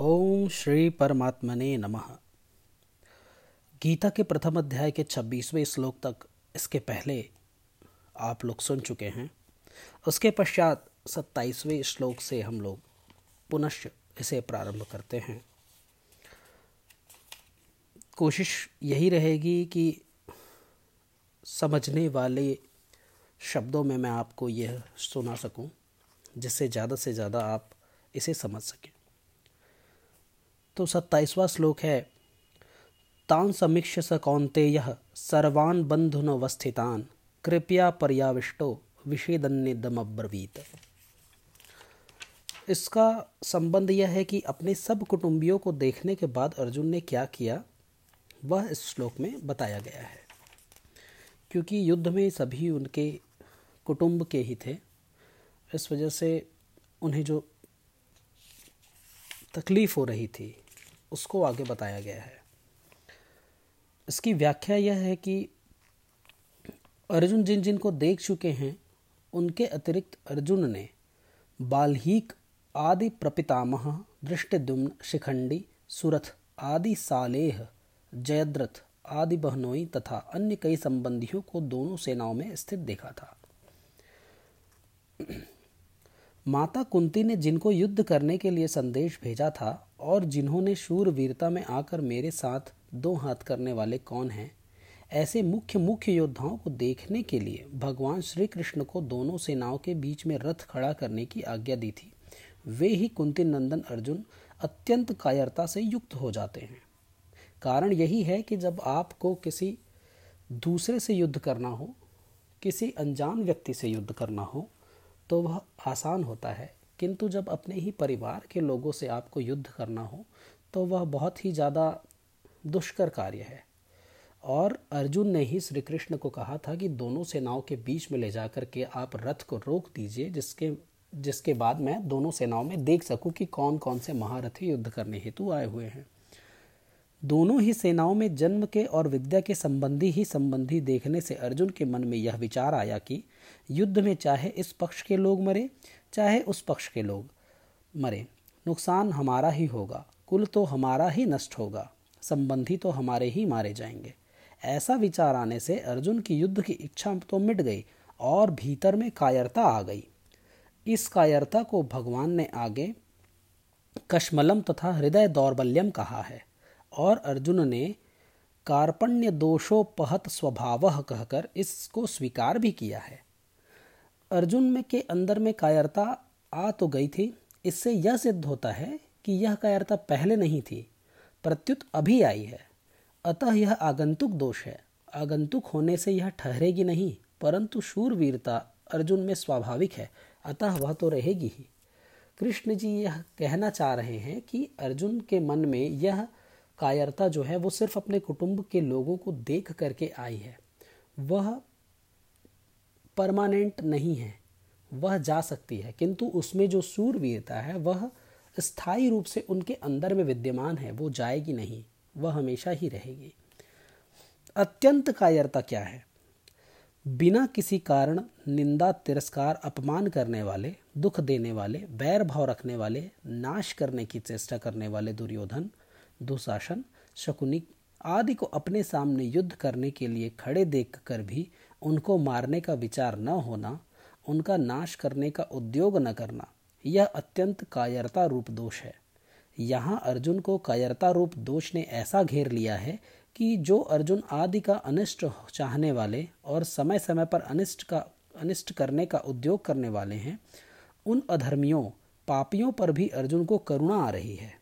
ओम श्री परमात्मने नमः। गीता के प्रथम अध्याय के छब्बीसवें श्लोक तक इसके पहले आप लोग सुन चुके हैं। उसके पश्चात सत्ताईसवें श्लोक से हम लोग पुनश्च इसे प्रारंभ करते हैं। कोशिश यही रहेगी कि समझने वाले शब्दों में मैं आपको यह सुना सकूँ, जिससे ज़्यादा से ज़्यादा आप इसे समझ सकें। तो सत्ताईसवा श्लोक है, तान समीक्ष स कौंतेय सर्वान बंधुन बंधुनवस्थितान कृपया पर्याविष्टो विषेदन्यदमब्रवीत। इसका संबंध यह है कि अपने सब कुटुंबियों को देखने के बाद अर्जुन ने क्या किया, वह इस श्लोक में बताया गया है। क्योंकि युद्ध में सभी उनके कुटुंब के ही थे, इस वजह से उन्हें जो तकलीफ़ हो रही थी, उसको आगे बताया गया है। इसकी व्याख्या यह है कि अर्जुन जिन जिन को देख चुके हैं, उनके अतिरिक्त अर्जुन ने बाल्हीक आदि प्रपितामह दृष्टिदुम्न शिखंडी, सुरथ आदि सालेह, जयद्रथ आदि बहनोई तथा अन्य कई संबंधियों को दोनों सेनाओं में स्थित देखा था। माता कुंती ने जिनको युद्ध करने के लिए संदेश भेजा था और जिन्होंने शूर वीरता में आकर मेरे साथ दो हाथ करने वाले कौन हैं, ऐसे मुख्य मुख्य योद्धाओं को देखने के लिए भगवान श्री कृष्ण को दोनों सेनाओं के बीच में रथ खड़ा करने की आज्ञा दी थी। वे ही कुंती नंदन अर्जुन अत्यंत कायरता से युक्त हो जाते हैं। कारण यही है कि जब आपको किसी दूसरे से युद्ध करना हो, किसी अनजान व्यक्ति से युद्ध करना हो तो वह आसान होता है। किंतु जब अपने ही परिवार के लोगों से आपको युद्ध करना हो तो वह बहुत ही ज़्यादा दुष्कर कार्य है। और अर्जुन ने ही श्री कृष्ण को कहा था कि दोनों सेनाओं के बीच में ले जाकर के आप रथ को रोक दीजिए, जिसके जिसके बाद मैं दोनों सेनाओं में देख सकूँ कि कौन कौन से महारथी युद्ध करने हेतु आए हुए हैं। दोनों ही सेनाओं में जन्म के और विद्या के संबंधी ही संबंधी देखने से अर्जुन के मन में यह विचार आया कि युद्ध में चाहे इस पक्ष के लोग मरे, चाहे उस पक्ष के लोग मरे। नुकसान हमारा ही होगा, कुल तो हमारा ही नष्ट होगा, संबंधी तो हमारे ही मारे जाएँगे। ऐसा विचार आने से अर्जुन की युद्ध की इच्छा तो मिट गई और भीतर में कायरता आ गई। इस कायरता को भगवान ने आगे कश्मलम तथा हृदय दौर्बल्यम कहा है और अर्जुन ने कार्पण्य दोषोपहत स्वभाव कहकर इसको स्वीकार भी किया है। अर्जुन में के अंदर में कायरता आ तो गई थी। इससे यह सिद्ध होता है कि यह कायरता पहले नहीं थी, प्रत्युत अभी आई है। अतः यह आगंतुक दोष है। आगंतुक होने से यह ठहरेगी नहीं, परंतु शूरवीरता अर्जुन में स्वाभाविक है। अतः वह तो रहेगी ही। कृष्ण जी यह कहना चाह रहे हैं कि अर्जुन के मन में यह कायरता जो है, वो सिर्फ़ अपने कुटुंब के लोगों को देख करके आई है। वह परमानेंट नहीं है। वह जा सकती है, किंतु उसमें जो सूरवीरता है, वह स्थायी रूप से उनके अंदर में विद्यमान है, वो जाएगी नहीं, वह हमेशा ही रहेगी। अत्यंत कायरता क्या है? बिना किसी कारण निंदा, तिरस्कार, अपमान करने वाले, दुख देने वाले, बैर भाव रखने वाले, नाश करने की चेष्टा करने वाले दुर्योधन, दुशासन, शकुनी आदि को अपने सामने युद्ध करने के लिए खड़े देखकर भी उनको मारने का विचार न होना, उनका नाश करने का उद्योग न करना, यह अत्यंत कायरता रूप दोष है। यहाँ अर्जुन को कायरता रूप दोष ने ऐसा घेर लिया है कि जो अर्जुन आदि का अनिष्ट चाहने वाले और समय समय पर अनिष्ट का, अनिष्ट करने का उद्योग करने वाले हैं, उन अधर्मियों, पापियों पर भी अर्जुन को करुणा आ रही है।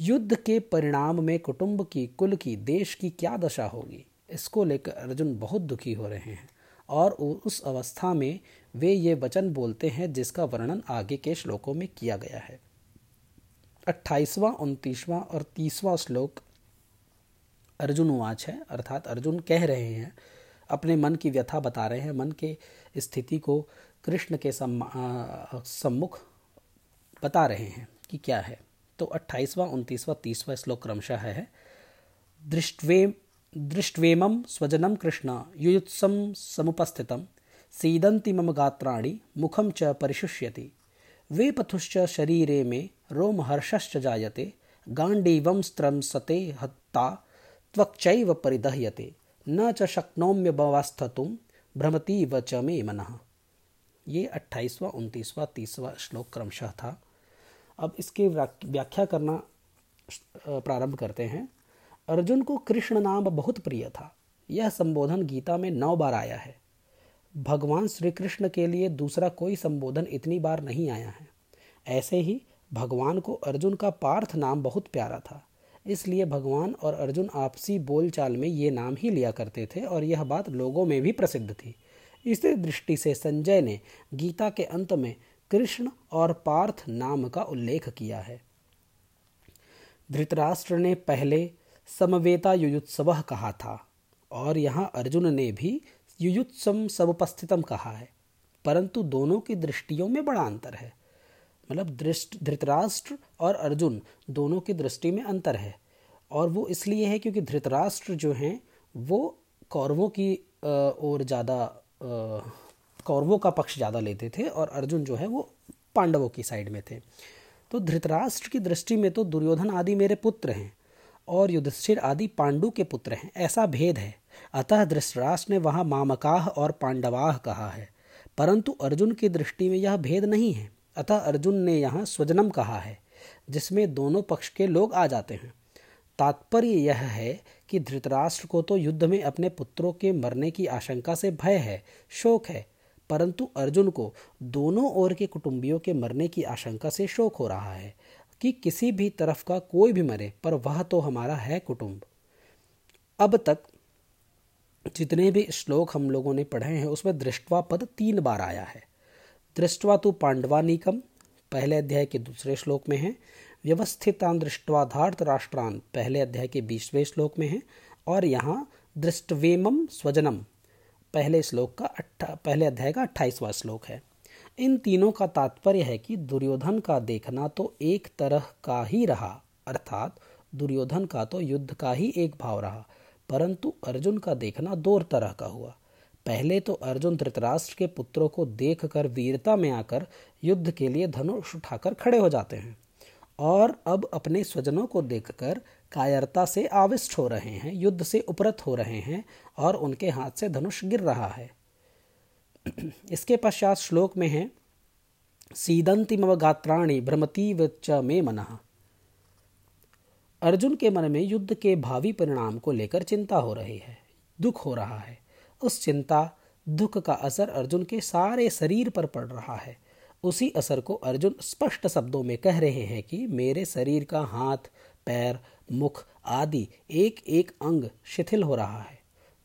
युद्ध के परिणाम में कुटुंब की, कुल की, देश की क्या दशा होगी? इसको लेकर अर्जुन बहुत दुखी हो रहे हैं और उस अवस्था में वे ये वचन बोलते हैं जिसका वर्णन आगे के श्लोकों में किया गया है। अट्ठाईसवां, उनतीसवां और तीसवां श्लोक अर्जुन उवाच है। अर्थात अर्जुन कह रहे हैं, अपने मन की व्यथा बता रहे हैं, मन के स्थिति को कृष्ण के सम्मुख बता रहे हैं कि क्या है। तो अट्ठाईसवां, उनतीसवां, तीसवां श्लोक क्रमशः है। दृष्टवे, दृष्ट्वेमं स्वजनं कृष्ण, युयुत्सं समुपस्थितं, सीदन्ति मम गात्राणि मुखम च परिशुष्यति। वे पथुश्च शरीरे में रोमहर्षश्च जायते गांडीवं स्त्रंसते हत्ता, त्वक्चैव परिदह्यते, न च शक्नोम्य बवास्थतुम भ्रमती व च मे मन। ये अट्ठाईसवा, उनतीसवा, तीसवा श्लोक क्रमशः था। अब इसकी व्याख्या करना प्रारंभ करते हैं। अर्जुन को कृष्ण नाम बहुत प्रिय था। यह संबोधन गीता में नौ बार आया है। भगवान श्री कृष्ण के लिए दूसरा कोई संबोधन इतनी बार नहीं आया है। ऐसे ही भगवान को अर्जुन का पार्थ नाम बहुत प्यारा था। इसलिए भगवान और अर्जुन आपसी बोलचाल में ये नाम ही लिया करते थे और यह बात लोगों में भी प्रसिद्ध थी। इस दृष्टि से संजय ने गीता के अंत में कृष्ण और पार्थ नाम का उल्लेख किया है। धृतराष्ट्र ने पहले समवेता युयुत्सव कहा था और यहाँ अर्जुन ने भी युयुत्सम समुपस्थितम कहा है। परंतु दोनों की दृष्टियों में बड़ा अंतर है। मतलब दृष्ट, धृतराष्ट्र और अर्जुन दोनों की दृष्टि में अंतर है। और वो इसलिए है क्योंकि धृतराष्ट्र जो हैं, वो कौरवों की ओर ज़्यादा कौरवों का पक्ष ज़्यादा लेते थे और अर्जुन जो है वो पांडवों की साइड में थे। तो धृतराष्ट्र की दृष्टि में तो दुर्योधन आदि मेरे पुत्र हैं और युधिष्ठिर आदि पांडु के पुत्र हैं। ऐसा भेद है। अतः धृतराष्ट्र ने वहाँ मामकाह और पांडवाह कहा है। परंतु अर्जुन की दृष्टि में यह भेद नहीं है। अतः अर्जुन ने यहाँ स्वजनम कहा है, जिसमें दोनों पक्ष के लोग आ जाते हैं। तात्पर्य यह है कि धृतराष्ट्र को तो युद्ध में अपने पुत्रों के मरने की आशंका से भय है, शोक है परंतु अर्जुन को दोनों ओर के कुटुंबियों के मरने की आशंका से शोक हो रहा है कि किसी भी तरफ़ का कोई भी मरे, पर वह तो हमारा है कुटुंब। अब तक जितने भी श्लोक हम लोगों ने पढ़े हैं, उसमें दृष्टवा पद तीन बार आया है। दृष्टवा तो पांडवानिकम, पहले अध्याय के दूसरे श्लोक में है। व्यवस्थितान दृष्टवा धार्त राष्ट्रान, पहले अध्याय के बीसवें श्लोक में है। और यहाँ दृष्टवेमम स्वजनम। पहले श्लोक का अट्ठा, पहले अध्याय का अट्ठाईसवां श्लोक है। इन तीनों का तात्पर्य है कि दुर्योधन का देखना तो एक तरह का ही रहा, अर्थात दुर्योधन का तो युद्ध का ही एक भाव रहा, परंतु अर्जुन का देखना दो तरह का हुआ। पहले तो अर्जुन धृतराष्ट्र के पुत्रों को देखकर वीरता में आकर युद्ध के लिए धनुष उठाकर खड़े हो जाते हैं, और अब अपने स्वजनों को देखकर कायरता से आविष्ट हो रहे हैं, युद्ध से उपरत हो रहे हैं और उनके हाथ से धनुष गिर रहा है। इसके पश्चात श्लोक में है सीदंतिम गात्राणी भ्रमती व में मना। अर्जुन के मन में युद्ध के भावी परिणाम को लेकर चिंता हो रही है, दुख हो रहा है। उस चिंता, दुख का असर अर्जुन के सारे शरीर पर पड़ रहा है। उसी असर को अर्जुन स्पष्ट शब्दों में कह रहे हैं कि मेरे शरीर का हाथ पैर, मुख आदि एक एक अंग शिथिल हो रहा है।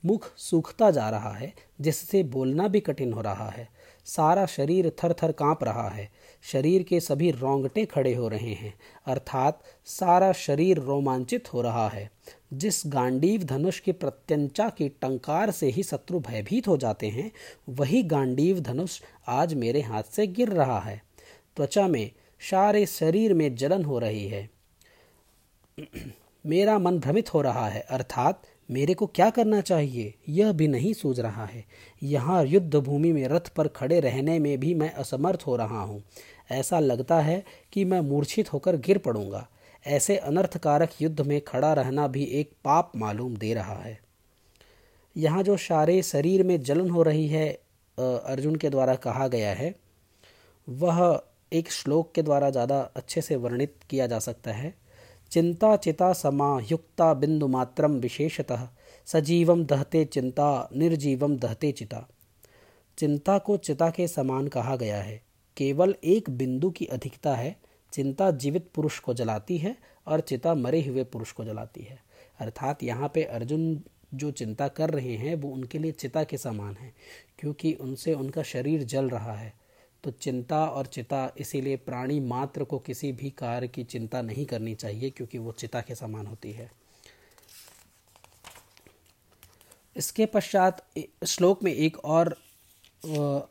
मुख सूखता जा रहा है, जिससे बोलना भी कठिन हो रहा है। सारा शरीर थर थर काँप रहा है। शरीर के सभी रोंगटे खड़े हो रहे हैं, अर्थात सारा शरीर रोमांचित हो रहा है। जिस गांडीव धनुष की प्रत्यंचा की टंकार से ही शत्रु भयभीत हो जाते हैं, वही गांडीव धनुष आज मेरे हाथ से गिर रहा है। त्वचा में, सारे शरीर में जलन हो रही है। मेरा मन भ्रमित हो रहा है, अर्थात मेरे को क्या करना चाहिए? यह भी नहीं सूझ रहा है। यहाँ युद्ध भूमि में रथ पर खड़े रहने में भी मैं असमर्थ हो रहा हूँ। ऐसा लगता है कि मैं मूर्छित होकर गिर पड़ूँगा। ऐसे अनर्थकारक युद्ध में खड़ा रहना भी एक पाप मालूम दे रहा है। यहाँ जो सारे शरीर में जलन हो रही है अर्जुन के द्वारा कहा गया है, वह एक श्लोक के द्वारा ज़्यादा अच्छे से वर्णित किया जा सकता है। चिंता चिता समायुक्ता बिंदु मात्रम विशेषतः। सजीवम दहते चिंता निर्जीवम दहते चिता। चिंता को चिता के समान कहा गया है। केवल एक बिंदु की अधिकता है। चिंता जीवित पुरुष को जलाती है और चिता मरे हुए पुरुष को जलाती है। अर्थात यहाँ पे अर्जुन जो चिंता कर रहे हैं, वो उनके लिए चिता के समान है, क्योंकि उनसे उनका शरीर जल रहा है। तो चिंता और चिता, इसीलिए प्राणी मात्र को किसी भी कार्य की चिंता नहीं करनी चाहिए, क्योंकि वो चिता के समान होती है। इसके पश्चात श्लोक में एक और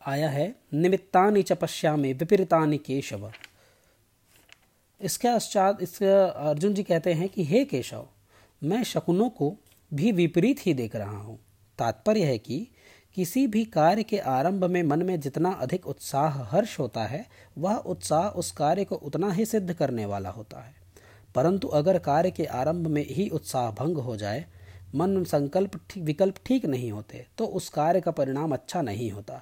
आया है, निमित्तानि च पश्यामि विपरीतानि केशव। इसके पश्चात इस, अर्जुन जी कहते हैं कि, हे केशव, मैं शकुनों को भी विपरीत ही देख रहा हूँ। तात्पर्य है कि किसी भी कार्य के आरंभ में मन में जितना अधिक उत्साह, हर्ष होता है, वह उत्साह उस कार्य को उतना ही सिद्ध करने वाला होता है। परंतु अगर कार्य के आरंभ में ही उत्साह भंग हो जाए, मन संकल्प विकल्प ठीक नहीं होते तो उस कार्य का परिणाम अच्छा नहीं होता।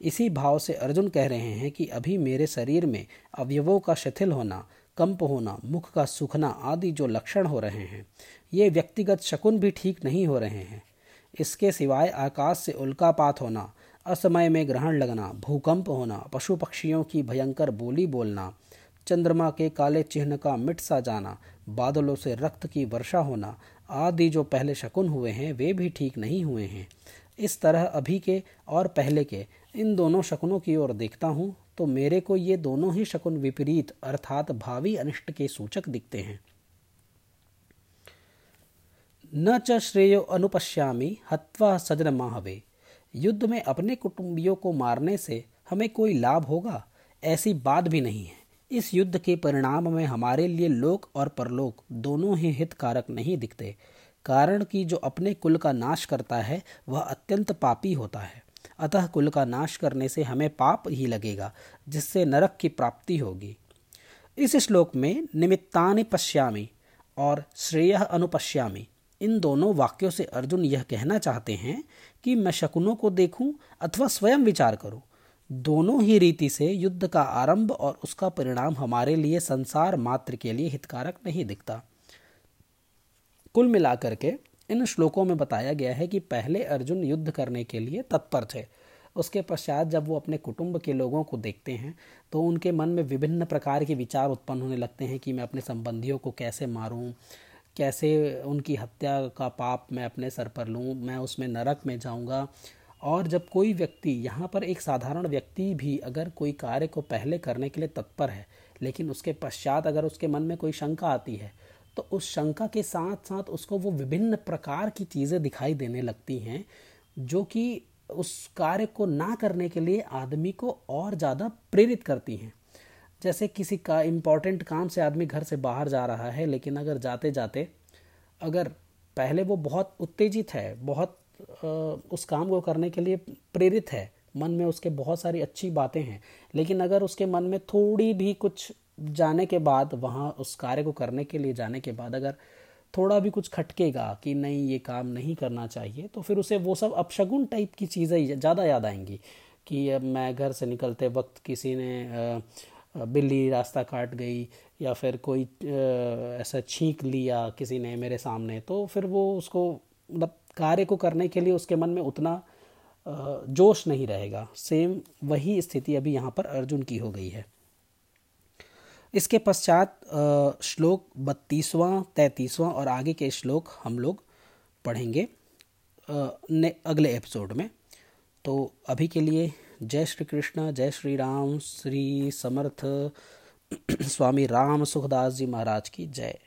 इसी भाव से अर्जुन कह रहे हैं कि अभी मेरे शरीर में अवयवों का शिथिल होना, कंप होना, मुख का सूखना आदि जो लक्षण हो रहे हैं, ये व्यक्तिगत शकुन भी ठीक नहीं हो रहे हैं। इसके सिवाय आकाश से उल्कापात होना, असमय में ग्रहण लगना, भूकंप होना पशु पक्षियों की भयंकर बोली बोलना, चंद्रमा के काले चिन्ह का मिट सा जाना, बादलों से रक्त की वर्षा होना, आदि जो पहले शकुन हुए हैं, वे भी ठीक नहीं हुए हैं। इस तरह अभी के और पहले के, इन दोनों शकुनों की ओर देखता हूँ तो मेरे को ये दोनों ही शकुन विपरीत, अर्थात भावी अनिष्ट के सूचक दिखते हैं। न च श्रेयो अनुपश्यामी, हत्वा सजन माहवे युद्ध में अपने कुटुंबियों को मारने से हमें कोई लाभ होगा? ऐसी बात भी नहीं है। इस युद्ध के परिणाम में हमारे लिए लोक और परलोक दोनों ही हितकारक नहीं दिखते। कारण कि जो अपने कुल का नाश करता है, वह अत्यंत पापी होता है। अतः कुल का नाश करने से हमें पाप ही लगेगा, जिससे नरक की प्राप्ति होगी। इस श्लोक में निमित्तानि पश्यामी और श्रेय अनुपश्यामी। इन दोनों वाक्यों से अर्जुन यह कहना चाहते हैं कि मैं शकुनों को देखूँ अथवा स्वयं विचार करूँ। दोनों ही रीति से युद्ध का आरंभ और उसका परिणाम हमारे लिए संसार मात्र के लिए हितकारक नहीं दिखता। कुल मिलाकर के इन श्लोकों में बताया गया है कि पहले अर्जुन युद्ध करने के लिए तत्पर थे। उसके पश्चात जब वो अपने कुटुंब के लोगों को देखते हैं तो उनके मन में विभिन्न प्रकार के विचार उत्पन्न होने लगते हैं कि मैं अपने संबंधियों को कैसे मारूं कैसे उनकी हत्या का पाप मैं अपने सर पर लूँ, मैं उसमें नरक में जाऊँगा। और जब कोई व्यक्ति, यहाँ पर एक साधारण व्यक्ति भी अगर कोई कार्य को पहले करने के लिए तत्पर है, लेकिन उसके पश्चात अगर उसके मन में कोई शंका आती है तो उस शंका के साथ साथ उसको वो विभिन्न प्रकार की चीज़ें दिखाई देने लगती हैं, जो कि उस कार्य को ना करने के लिए आदमी को और ज़्यादा प्रेरित करती हैं। जैसे किसी का इम्पोर्टेंट काम से आदमी घर से बाहर जा रहा है, लेकिन अगर जाते जाते अगर पहले वो बहुत उत्तेजित है, बहुत उस काम को करने के लिए प्रेरित है, मन में उसके बहुत सारी अच्छी बातें हैं, लेकिन अगर उसके मन में थोड़ी भी कुछ जाने के बाद, वहाँ उस कार्य को करने के लिए जाने के बाद अगर थोड़ा भी कुछ खटकेगा कि नहीं, ये काम नहीं करना चाहिए तो फिर उसे वो सब अपशगुन टाइप की चीज़ें ज़्यादा याद आएँगी कि मैं घर से निकलते वक्त किसी ने बिल्ली रास्ता काट गई या फिर कोई ऐसा छींक लिया किसी ने मेरे सामने तो फिर वो उसको मतलब कार्य को करने के लिए उसके मन में उतना जोश नहीं रहेगा। सेम वही स्थिति अभी यहाँ पर अर्जुन की हो गई है। इसके पश्चात श्लोक बत्तीसवां, तैतीसवां और आगे के श्लोक हम लोग पढ़ेंगे अगले एपिसोड में। तो अभी के लिए जय श्री कृष्ण, जय श्री राम, श्री समर्थ, स्वामी राम सुखदास जी महाराज की जय।